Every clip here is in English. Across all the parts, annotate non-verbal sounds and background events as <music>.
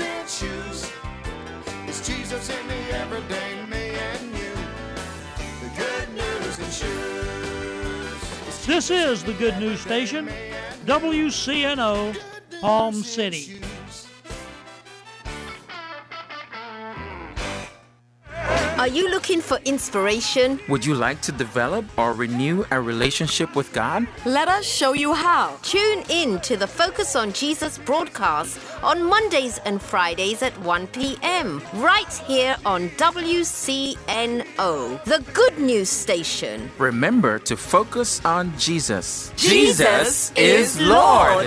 and shoes. It's Jesus in the everyday me and you. The good news and shoes. This is the Good News Station, WCNO, Palm City. Are you looking for inspiration? Would you like to develop or renew a relationship with God? Let us show you how. Tune in to the Focus on Jesus broadcast on Mondays and Fridays at 1 p.m. right here on WCNO, the Good News Station. Remember to focus on Jesus. Jesus is Lord.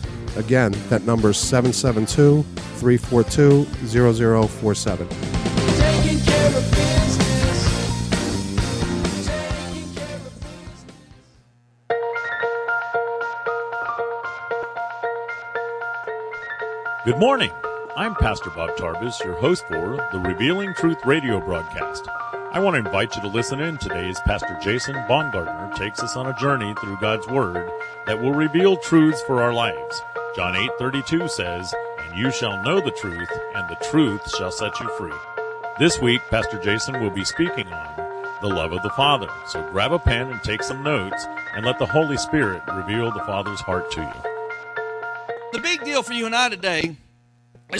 Again, that number is 772 342 0047. Taking care of business. Taking care of Good morning. I'm Pastor Bob Tarvis, your host for the Revealing Truth radio broadcast. I want to invite you to listen in today as Pastor Jason Baumgartner takes us on a journey through God's Word that will reveal truths for our lives. John 8:32 says, "And you shall know the truth, and the truth shall set you free." This week, Pastor Jason will be speaking on the love of the Father. So grab a pen and take some notes, and let the Holy Spirit reveal the Father's heart to you. The big deal for you and I today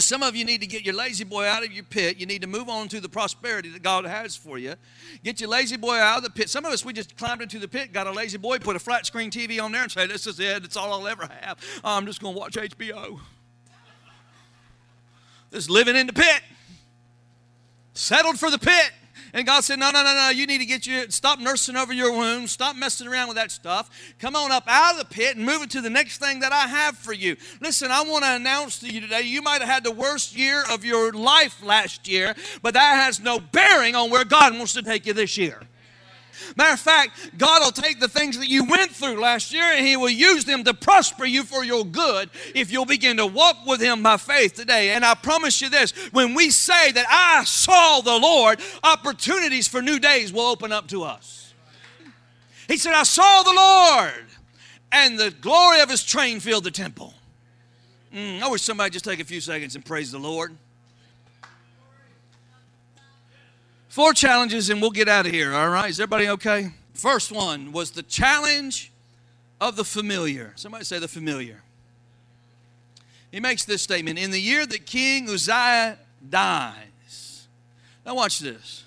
some of you need to get your La-Z-Boy out of your pit. You need to move on to the prosperity that God has for you. Get your La-Z-Boy out of the pit. Some of us, we just climbed into the pit, got a La-Z-Boy, put a flat screen TV on there, and say, This is it. It's all I'll ever have. I'm just going to watch HBO. Just living in the pit. Settled for the pit. <laughs> And God said, No, no, no, no. You need to get you, stop nursing over your wounds. Stop messing around with that stuff. Come on up out of the pit and move into the next thing that I have for you. Listen, I want to announce to you today you might have had the worst year of your life last year, but that has no bearing on where God wants to take you this year. Matter of fact, God will take the things that you went through last year and He will use them to prosper you for your good if you'll begin to walk with Him by faith today. And I promise you this when we say that I saw the Lord, opportunities for new days will open up to us. He said, I saw the Lord, and the glory of His train filled the temple. Mm, I wish somebody just take a few seconds and praise the Lord. Four challenges, and we'll get out of here, all right? Is everybody okay? First one was the challenge of the familiar. Somebody say the familiar. He makes this statement In the year that King Uzziah dies. Now, watch this.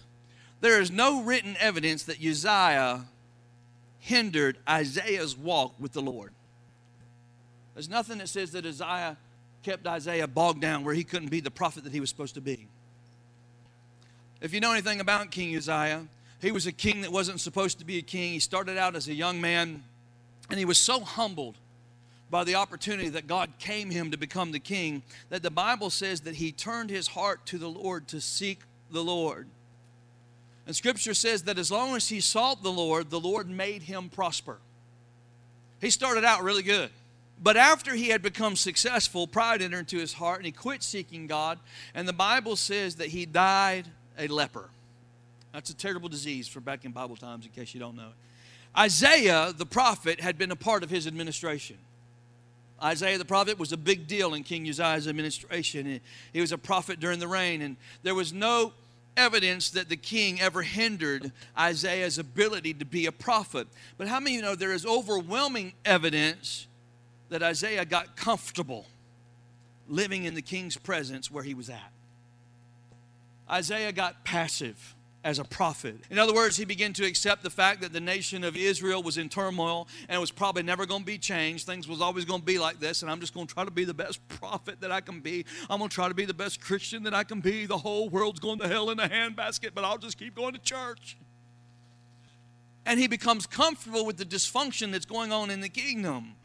There is no written evidence that Uzziah hindered Isaiah's walk with the Lord. There's nothing that says that Isaiah kept Isaiah bogged down where he couldn't be the prophet that he was supposed to be. If you know anything about King Uzziah, he was a king that wasn't supposed to be a king. He started out as a young man, and he was so humbled by the opportunity that God came him to become the king that the Bible says that he turned his heart to the Lord to seek the Lord. And scripture says that as long as he sought the Lord, the Lord made him prosper. He started out really good. But after he had become successful, pride entered into his heart and he quit seeking God. And the Bible says that he died a leper. That's a terrible disease for back in Bible times, in case you don't know it. Isaiah, the prophet, had been a part of his administration. Isaiah the prophet was a big deal in King Uzziah's administration. He was a prophet during the reign, and there was no evidence that the king ever hindered Isaiah's ability to be a prophet. But how many you know there is overwhelming evidence that Isaiah got comfortable living in the king's presence where he was at. Isaiah got passive as a prophet. In other words, he began to accept the fact that the nation of Israel was in turmoil and was probably never going to be changed. Things was always going to be like this, and I'm just going to try to be the best prophet that I can be. I'm going to try to be the best Christian that I can be. The whole world's going to hell in a handbasket, but I'll just keep going to church. And he becomes comfortable with the dysfunction that's going on in the kingdom.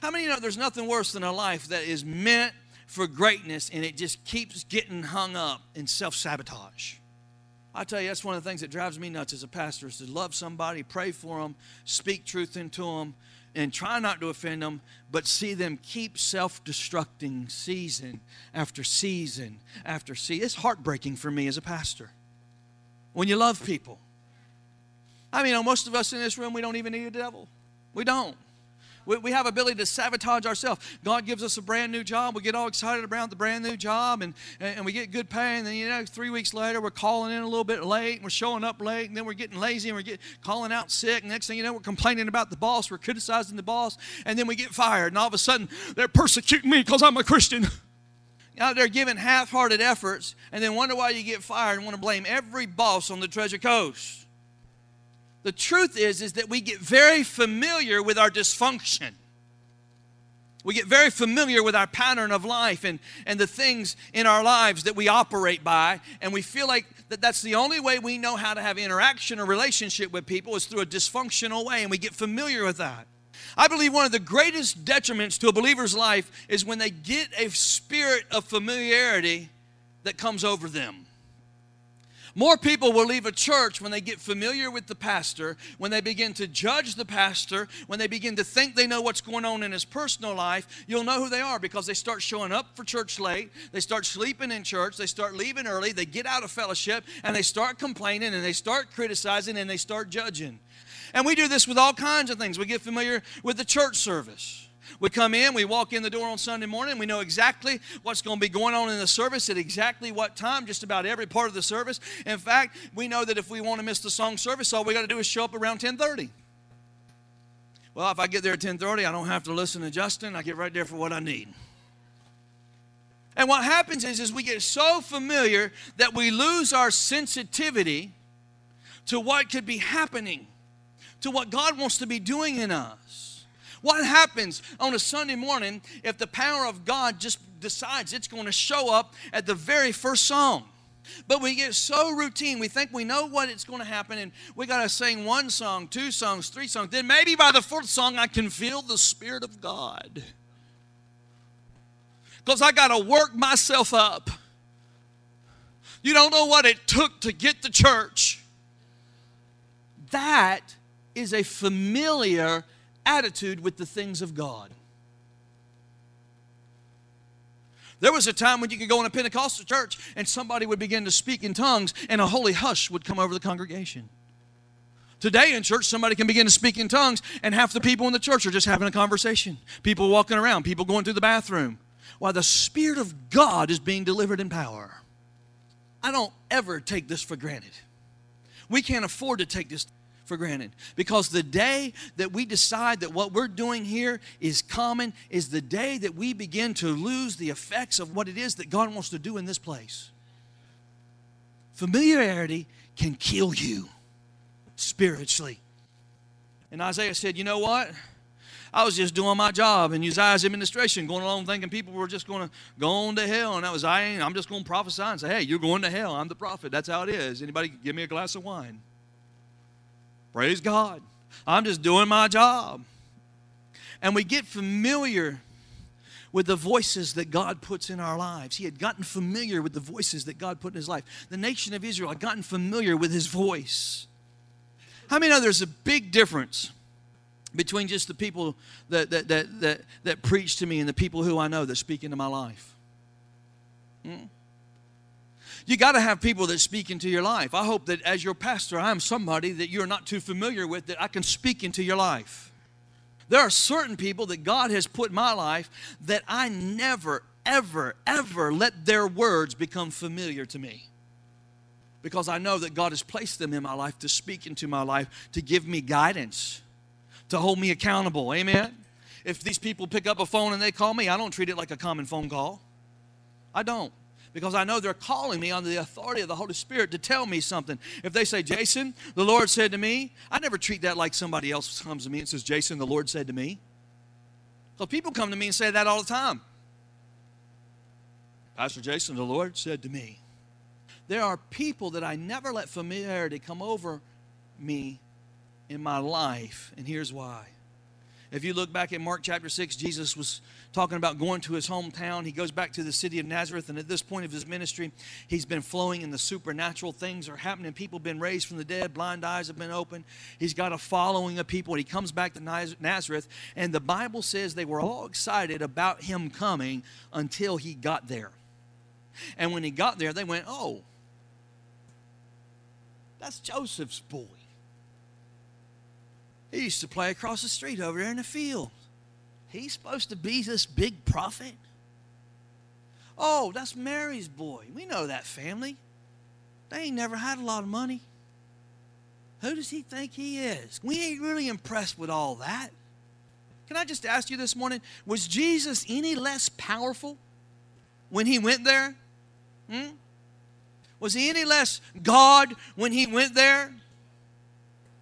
How many know there's nothing worse than a life that is meant for greatness and it just keeps getting hung up in self sabotage? I tell you, that's one of the things that drives me nuts as a pastor is to love somebody, pray for them, speak truth into them, and try not to offend them, but see them keep self destructing season after season after season. It's heartbreaking for me as a pastor when you love people. I mean, most of us in this room, we don't even need a devil. We don't. We, we have ability to sabotage ourselves. God gives us a brand new job. We get all excited about the brand new job and, and we get good pay. And then, you know, three weeks later, we're calling in a little bit late and we're showing up late. And then we're getting lazy and we're get, calling out sick. And next thing you know, we're complaining about the boss. We're criticizing the boss. And then we get fired. And all of a sudden, they're persecuting me because I'm a Christian. <laughs> out there giving half-hearted efforts and then wonder why you get fired and want to blame every boss on the treasure coast the truth is is that we get very familiar with our dysfunction we get very familiar with our pattern of life and, and the things in our lives that we operate by, and we feel like that that's the only way we know how to have interaction or relationship with people is through a dysfunctional way, and we get familiar with that. I believe one of the greatest detriments to a believer's life is when they get a spirit of familiarity that comes over them. More people will leave a church when they get familiar with the pastor, when they begin to judge the pastor, when they begin to think they know what's going on in his personal life. You'll know who they are because they start showing up for church late, they start sleeping in church, they start leaving early, they get out of fellowship, and they start complaining and they start criticizing and they start judging. And we do this with all kinds of things. We get familiar with the church service. We come in, we walk in the door on Sunday morning, we know exactly what's going to be going on in the service at exactly what time, just about every part of the service. In fact, we know that if we want to miss the song service, all we got to do is show up around 10:30. Well, if I get there at 10:30, I don't have to listen to Justin. I get right there for what I need. And what happens is, is we get so familiar that we lose our sensitivity to what could be happening, to what God wants to be doing in us. What happens on a Sunday morning if the power of God just decides it's going to show up at the very first song? But we get so routine, we think we know what it's going to happen, and we got to sing one song, two songs, three songs. Then maybe by the fourth song, I can feel the Spirit of God. Because I got to work myself up. You don't know what it took to get to church. That is a familiar attitude with the things of God. There was a time when you could go in a Pentecostal church and somebody would begin to speak in tongues and a holy hush would come over the congregation. Today in church, somebody can begin to speak in tongues and half the people in the church are just having a conversation. People walking around, people going to the bathroom. While the Spirit of God is being delivered in power. I don't ever take this for granted. We can't afford to take this for granted. Because the day that we decide that what we're doing here is common is the day that we begin to lose the effects of what it is that God wants to do in this place. Familiarity can kill you spiritually. And Isaiah said, You know what? I was just doing my job in Uzziah's administration, going along thinking people were just going to go on to hell. And that was, I ain't, I'm just going to prophesy and say, hey, you're going to hell. I'm the prophet. That's how it is. Anybody give me a glass of wine? Praise God. I'm just doing my job. And we get familiar with the voices that God puts in our lives. He had gotten familiar with the voices that God put in his life. The nation of Israel had gotten familiar with his voice. How many know there's a big difference between just the people that, that, that, that, that preach to me and the people who I know that speak into my life? Hmm? You got to have people that speak into your life. I hope that as your pastor, I am somebody that you're not too familiar with that I can speak into your life. There are certain people that God has put in my life that I never, ever, ever let their words become familiar to me. Because I know that God has placed them in my life to speak into my life, to give me guidance, to hold me accountable. Amen? if these people pick up a phone and they call me, I don't treat it like a common phone call. I don't. Because I know they're calling me under the authority of the Holy Spirit to tell me something. If they say, Jason, the Lord said to me, I never treat that like somebody else comes to me and says, Jason, the Lord said to me. So people come to me and say that all the time. Pastor Jason, the Lord said to me. There are people that I never let familiarity come over me in my life, and here's why. If you look back at Mark chapter 6, Jesus was talking about going to his hometown. He goes back to the city of Nazareth, and at this point of his ministry, he's been flowing in the supernatural. Things are happening. People have been raised from the dead, blind eyes have been opened. He's got a following of people. He comes back to Nazareth, and the Bible says they were all excited about him coming until he got there. And when he got there, they went, Oh, that's Joseph's boy. He used to play across the street over there in the field. He's supposed to be this big prophet. Oh, that's Mary's boy. We know that family. They ain't never had a lot of money. Who does he think he is? We ain't really impressed with all that. Can I just ask you this morning was Jesus any less powerful when he went there? Hmm? Was he any less God when he went there?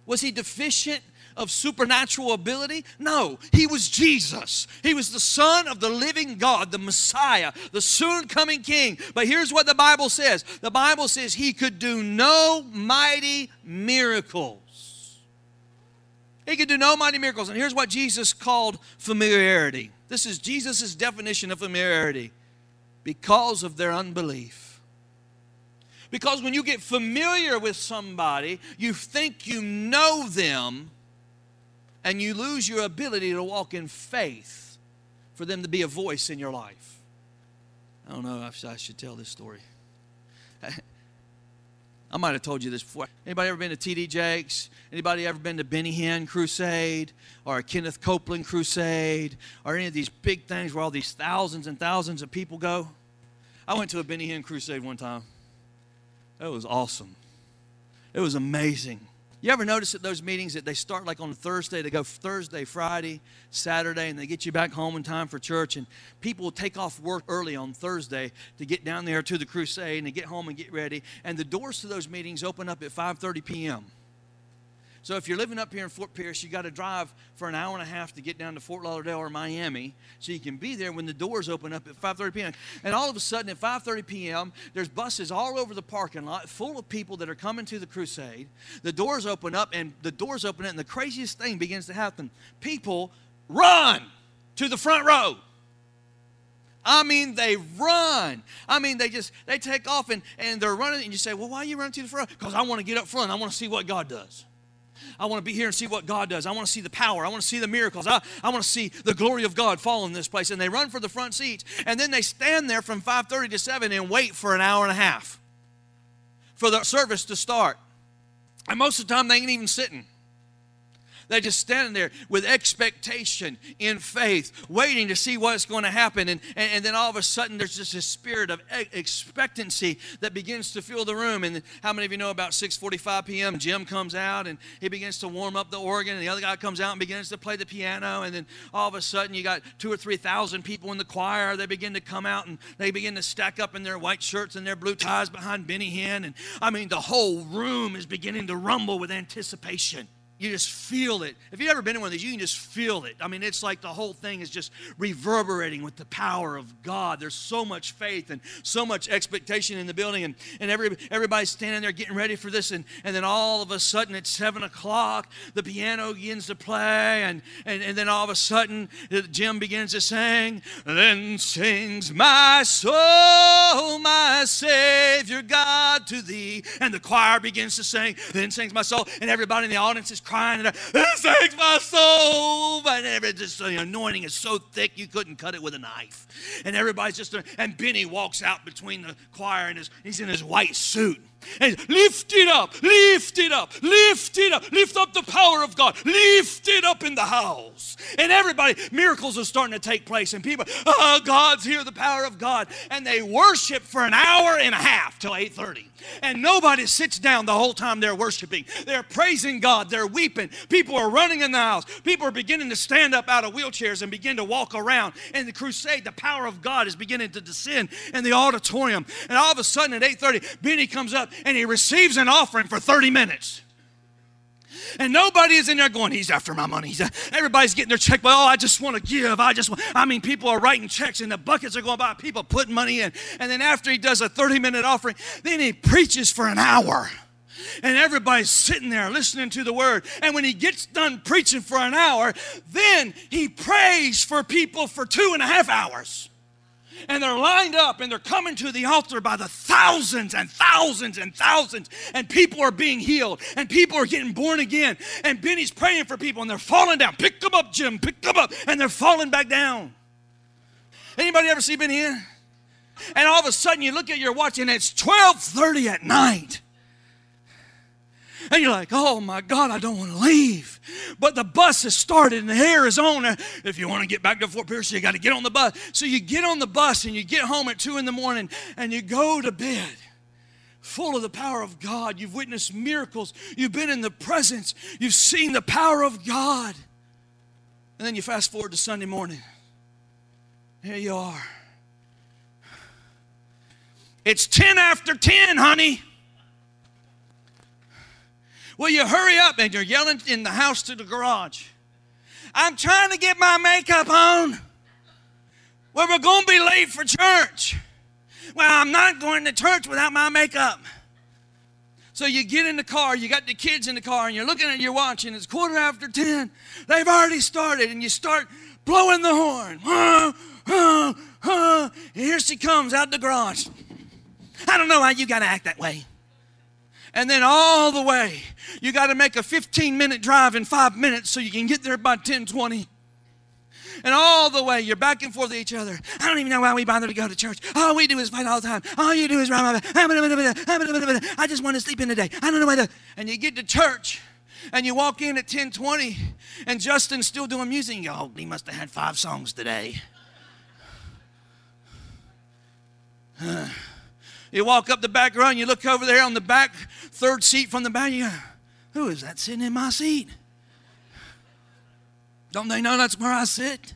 Was he deficient of supernatural ability? No, he was Jesus. He was the Son of the living God, the Messiah, the soon coming King. But here's what the Bible says the Bible says he could do no mighty miracles. He could do no mighty miracles. And here's what Jesus called familiarity. This is Jesus' definition of familiarity because of their unbelief. Because when you get familiar with somebody, you think you know them and you lose your ability to walk in faith for them to be a voice in your life. I don't know if I should tell this story. <laughs> I might have told you this before. Anybody ever been to TD Jakes? Anybody ever been to Benny Hinn Crusade or a Kenneth Copeland Crusade or any of these big things where all these thousands and thousands of people go? I went to a Benny Hinn Crusade one time. It was awesome. It was amazing. You ever notice at those meetings that they start like on Thursday, they go Thursday, Friday, Saturday, and they get you back home in time for church, and people will take off work early on Thursday to get down there to the crusade and they get home and get ready. And the doors to those meetings open up at 5:30 p.m. So if you're living up here in Fort Pierce, you got to drive for an hour and a half to get down to Fort Lauderdale or Miami, so you can be there when the doors open up at 5:30 p.m. And all of a sudden, at 5:30 p.m., there's buses all over the parking lot full of people that are coming to the crusade. The doors open up, and the doors open up, and the craziest thing begins to happen. People run to the front row. I mean, they run. I mean, they just they take off and, and they're running, and you say, Well, why are you running to the front? Because I want to get up front. I want to see what God does. I want to be here and see what God does. I want to see the power. I want to see the miracles. I, I want to see the glory of God fall in this place. And they run for the front seats. And then they stand there from 5.30 to 7 and wait for an hour and a half for the service to start. And most of the time, they ain't even sitting. They're just standing there with expectation in faith, waiting to see what's going to happen. And, and, and then all of a sudden, there's just a spirit of expectancy that begins to fill the room. And how many of you know about 6:45 p.m. Jim comes out and he begins to warm up the organ, and the other guy comes out and begins to play the piano. And then all of a sudden, you got two or three thousand people in the choir. They begin to come out and they begin to stack up in their white shirts and their blue ties behind Benny Hinn. And I mean, the whole room is beginning to rumble with anticipation you just feel it. If you've ever been in one of these, you can just feel it. I mean, it's like the whole thing is just reverberating with the power of God. There's so much faith and so much expectation in the building, and, and every, everybody's standing there getting ready for this. And, and then all of a sudden, at 7 o'clock, the piano begins to play, and, and, and then all of a sudden, Jim begins to sing. Then sings my soul, my Savior God to thee. And the choir begins to sing. Then sings my soul, and everybody in the audience is crying, this aches my soul. But just, the anointing is so thick you couldn't cut it with a knife. And everybody's just, and Benny walks out between the choir and his, he's in his white suit. And lift it up, lift it up, lift it up, lift up the power of God, lift it up in the house. And everybody, miracles are starting to take place, and people, oh, God's here, the power of God. And they worship for an hour and a half till 8:30. And nobody sits down the whole time they're worshiping. They're praising God, they're weeping. People are running in the house. People are beginning to stand up out of wheelchairs and begin to walk around. And the crusade, the power of God is beginning to descend in the auditorium. And all of a sudden at 8:30, Benny comes up and he receives an offering for 30 minutes. And nobody is in there going, he's after my money. Everybody's getting their check. Well, oh, I just want to give. I just want, I mean, people are writing checks and the buckets are going by, people putting money in. And then after he does a 30 minute offering, then he preaches for an hour. And everybody's sitting there listening to the word. And when he gets done preaching for an hour, then he prays for people for two and a half hours and they're lined up and they're coming to the altar by the thousands and thousands and thousands and people are being healed and people are getting born again and benny's praying for people and they're falling down. Pick them up jim pick them up and they're falling back down. Anybody ever see benny here? And all of a sudden you look at your watch and it's 12.30 at night and you're like, oh my God, I don't want to leave. But the bus has started and the hair is on. If you want to get back to Fort Pierce, you got to get on the bus. So you get on the bus and you get home at 2 in the morning and you go to bed full of the power of God. You've witnessed miracles. You've been in the presence. You've seen the power of God. And then you fast forward to Sunday morning. Here you are. It's 10 after 10, honey. Will you hurry up? And you're yelling in the house to the garage. I'm trying to get my makeup on. Well, we're going to be late for church. Well, I'm not going to church without my makeup. So you get in the car, you got the kids in the car, and you're looking at your watch, and it's quarter after 10. They've already started, and you start blowing the horn. Uh, uh, uh, and here she comes out the garage. I don't know how you got to act that way and then all the way. You got to make a 15 minute drive in five minutes so you can get there by 10 20. And all the way, you're back and forth with each other. I don't even know why we bother to go to church. All we do is fight all the time. All you do is run. I just want to sleep in the day. I don't know why. The, and you get to church, and you walk in at 10:20, and Justin's still doing music. You go, oh, he must have had five songs today. You walk up the back row and you look over there on the back, third seat from the back, you go, who is that sitting in my seat? Don't they know that's where I sit?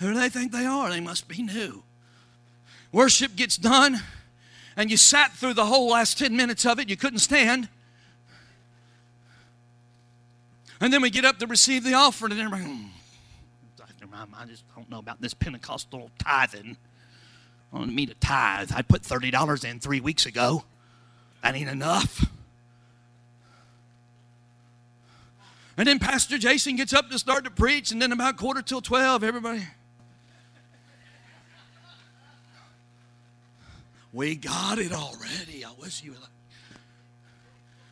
Who do they think they are? They must be new. Worship gets done, and you sat through the whole last 10 minutes of it. You couldn't stand. And then we get up to receive the offering, and everybody, hmm, I just don't know about this Pentecostal tithing on me to tithe. I put $30 in three weeks ago. That ain't enough. And then Pastor Jason gets up to start to preach, and then about quarter till 12, everybody. We got it already. I wish you would.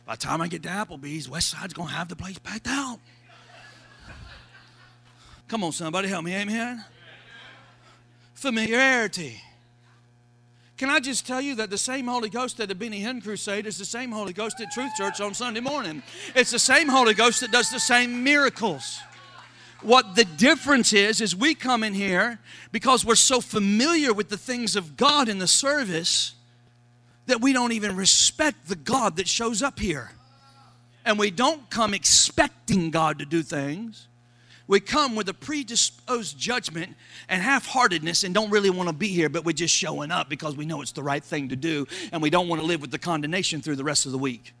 By the time I get to Applebee's, West Side's going to have the place packed out. Come on, somebody, help me. Amen. Familiarity. Can I just tell you that the same Holy Ghost at the Benny Hinn Crusade is the same Holy Ghost at Truth Church on Sunday morning? It's the same Holy Ghost that does the same miracles. What the difference is, is we come in here because we're so familiar with the things of God in the service that we don't even respect the God that shows up here. And we don't come expecting God to do things we come with a predisposed judgment and half heartedness and don't really want to be here, but we're just showing up because we know it's the right thing to do and we don't want to live with the condemnation through the rest of the week.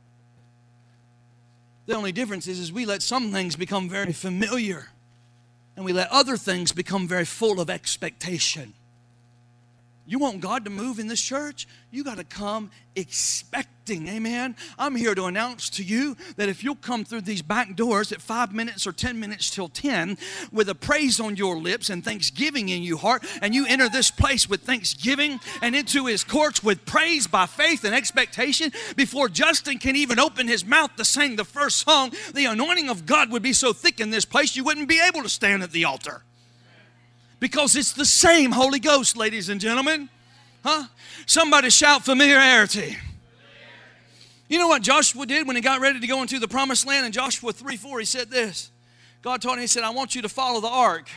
The only difference is, is we let some things become very familiar and we let other things become very full of expectation. You want God to move in this church? You got to come expecting. Amen. I'm here to announce to you that if you'll come through these back doors at five minutes or 10 minutes till 10 with a praise on your lips and thanksgiving in your heart, and you enter this place with thanksgiving and into his courts with praise by faith and expectation, before Justin can even open his mouth to sing the first song, the anointing of God would be so thick in this place you wouldn't be able to stand at the altar. Because it's the same Holy Ghost, ladies and gentlemen. Huh? Somebody shout familiarity. You know what Joshua did when he got ready to go into the promised land? In Joshua 3 4, he said this God told him, He said, I want you to follow the ark,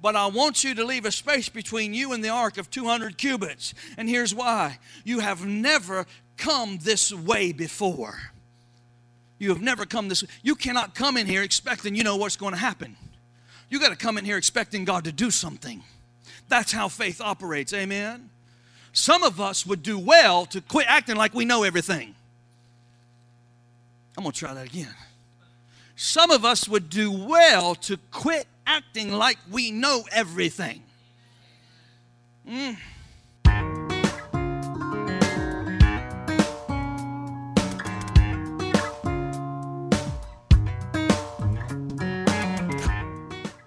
but I want you to leave a space between you and the ark of 200 cubits. And here's why you have never come this way before. You have never come this way. You cannot come in here expecting you know what's going to happen. You got to come in here expecting God to do something. That's how faith operates. Amen. Some of us would do well to quit acting like we know everything. I'm going to try that again. Some of us would do well to quit acting like we know everything. Mm.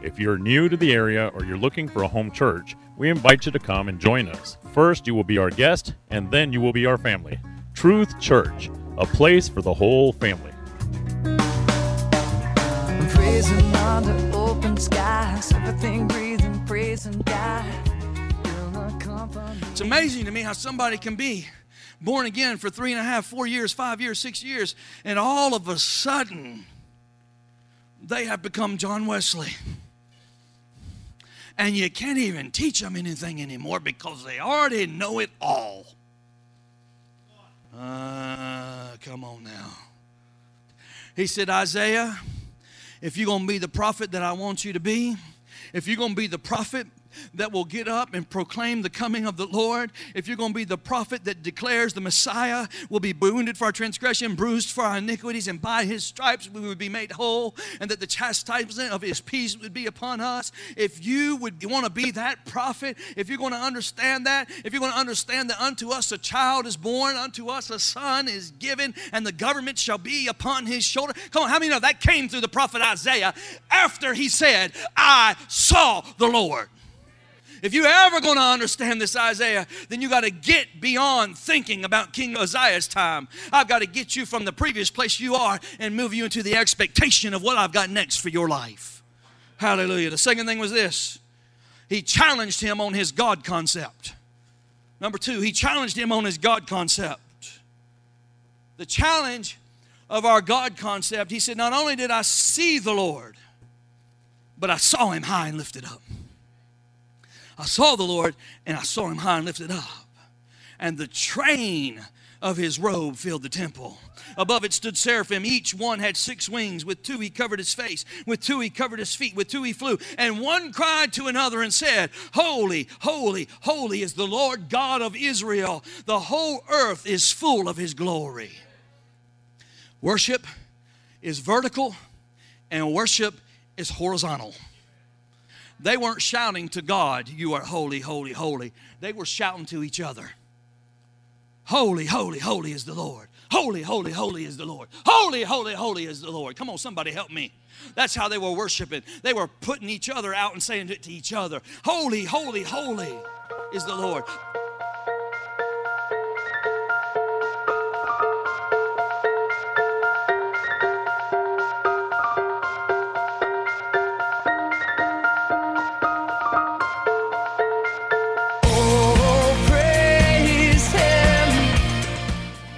If you're new to the area or you're looking for a home church, we invite you to come and join us. First, you will be our guest, and then you will be our family. Truth Church, a place for the whole family. Praising under open skies, everything breathing, praising God. It's amazing to me how somebody can be born again for three and a half, four years, five years, six years, and all of a sudden they have become John Wesley and you can't even teach them anything anymore because they already know it all. Uh, come on now. He said, Isaiah, if you're going to be the prophet that I want you to be, if you're going to be the prophet that will get up and proclaim the coming of the Lord, if you're going to be the prophet that declares the Messiah will be wounded for our transgression, bruised for our iniquities, and by his stripes we would be made whole, and that the chastisement of his peace would be upon us. If you would want to be that prophet, if you're going to understand that, if you're going to understand that unto us a child is born, unto us a son is given, and the government shall be upon his shoulder. Come on, how many know that came through the prophet Isaiah after he said, I saw the Lord? If you're ever going to understand this Isaiah, then you got to get beyond thinking about King Uzziah's time. I've got to get you from the previous place you are and move you into the expectation of what I've got next for your life. Hallelujah. The second thing was this he challenged him on his God concept. Number two, he challenged him on his God concept. The challenge of our God concept, he said, Not only did I see the Lord, but I saw him high and lifted up. I saw the Lord and I saw him high and lifted up. And the train of his robe filled the temple. Above it stood seraphim. Each one had six wings. With two he covered his face. With two he covered his feet. With two he flew. And one cried to another and said, Holy, holy, holy is the Lord God of Israel. The whole earth is full of his glory. Worship is vertical and worship is horizontal. They weren't shouting to God, You are holy, holy, holy. They were shouting to each other. Holy, holy, holy is the Lord. Holy, holy, holy is the Lord. Holy, holy, holy is the Lord. Come on, somebody help me. That's how they were worshiping. They were putting each other out and saying it to each other. Holy, holy, holy is the Lord.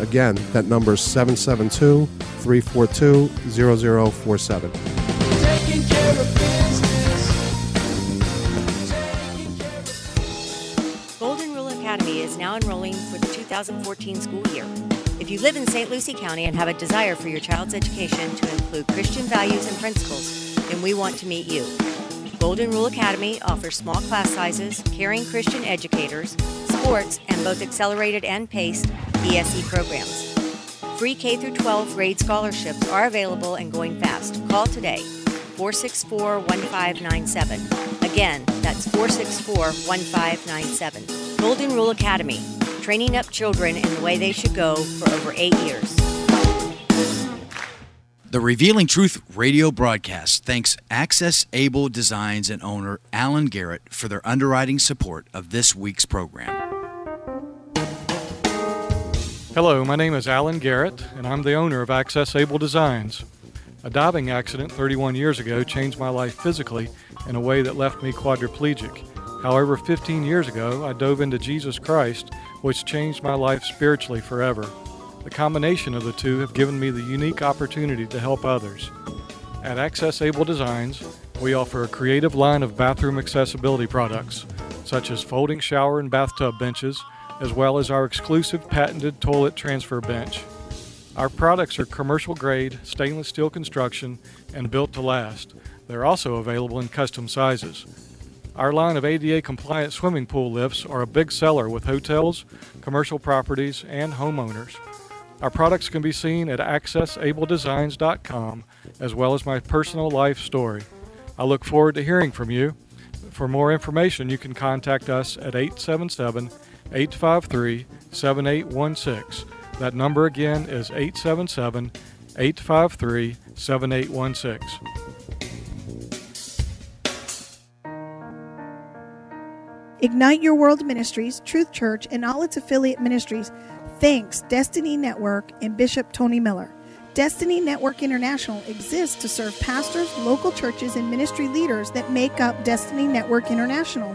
Again, that number is 772 342 0047. Golden Rule Academy is now enrolling for the 2014 school year. If you live in St. Lucie County and have a desire for your child's education to include Christian values and principles, then we want to meet you. Golden Rule Academy offers small class sizes, caring Christian educators, sports, and both accelerated and paced ESE programs. Free K through 12 grade scholarships are available and going fast. Call today 464 1597. Again, that's 464 1597. Golden Rule Academy, training up children in the way they should go for over eight years. The Revealing Truth radio broadcast thanks Access Able Designs and owner Alan Garrett for their underwriting support of this week's program. Hello, my name is Alan Garrett, and I'm the owner of Access Able Designs. A diving accident 31 years ago changed my life physically in a way that left me quadriplegic. However, 15 years ago, I dove into Jesus Christ, which changed my life spiritually forever. The combination of the two have given me the unique opportunity to help others. At Access Able Designs, we offer a creative line of bathroom accessibility products, such as folding shower and bathtub benches, as well as our exclusive patented toilet transfer bench. Our products are commercial grade, stainless steel construction, and built to last. They're also available in custom sizes. Our line of ADA compliant swimming pool lifts are a big seller with hotels, commercial properties, and homeowners. Our products can be seen at accessabledesigns.com as well as my personal life story. I look forward to hearing from you. For more information, you can contact us at 877 853 7816. That number again is 877 853 7816. Ignite Your World Ministries, Truth Church, and all its affiliate ministries thanks Destiny Network and Bishop Tony Miller. Destiny Network International exists to serve pastors, local churches, and ministry leaders that make up Destiny Network International.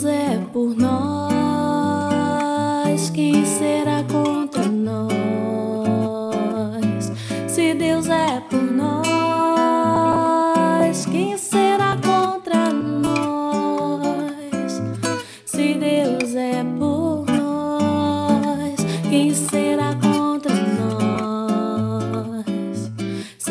José por nós.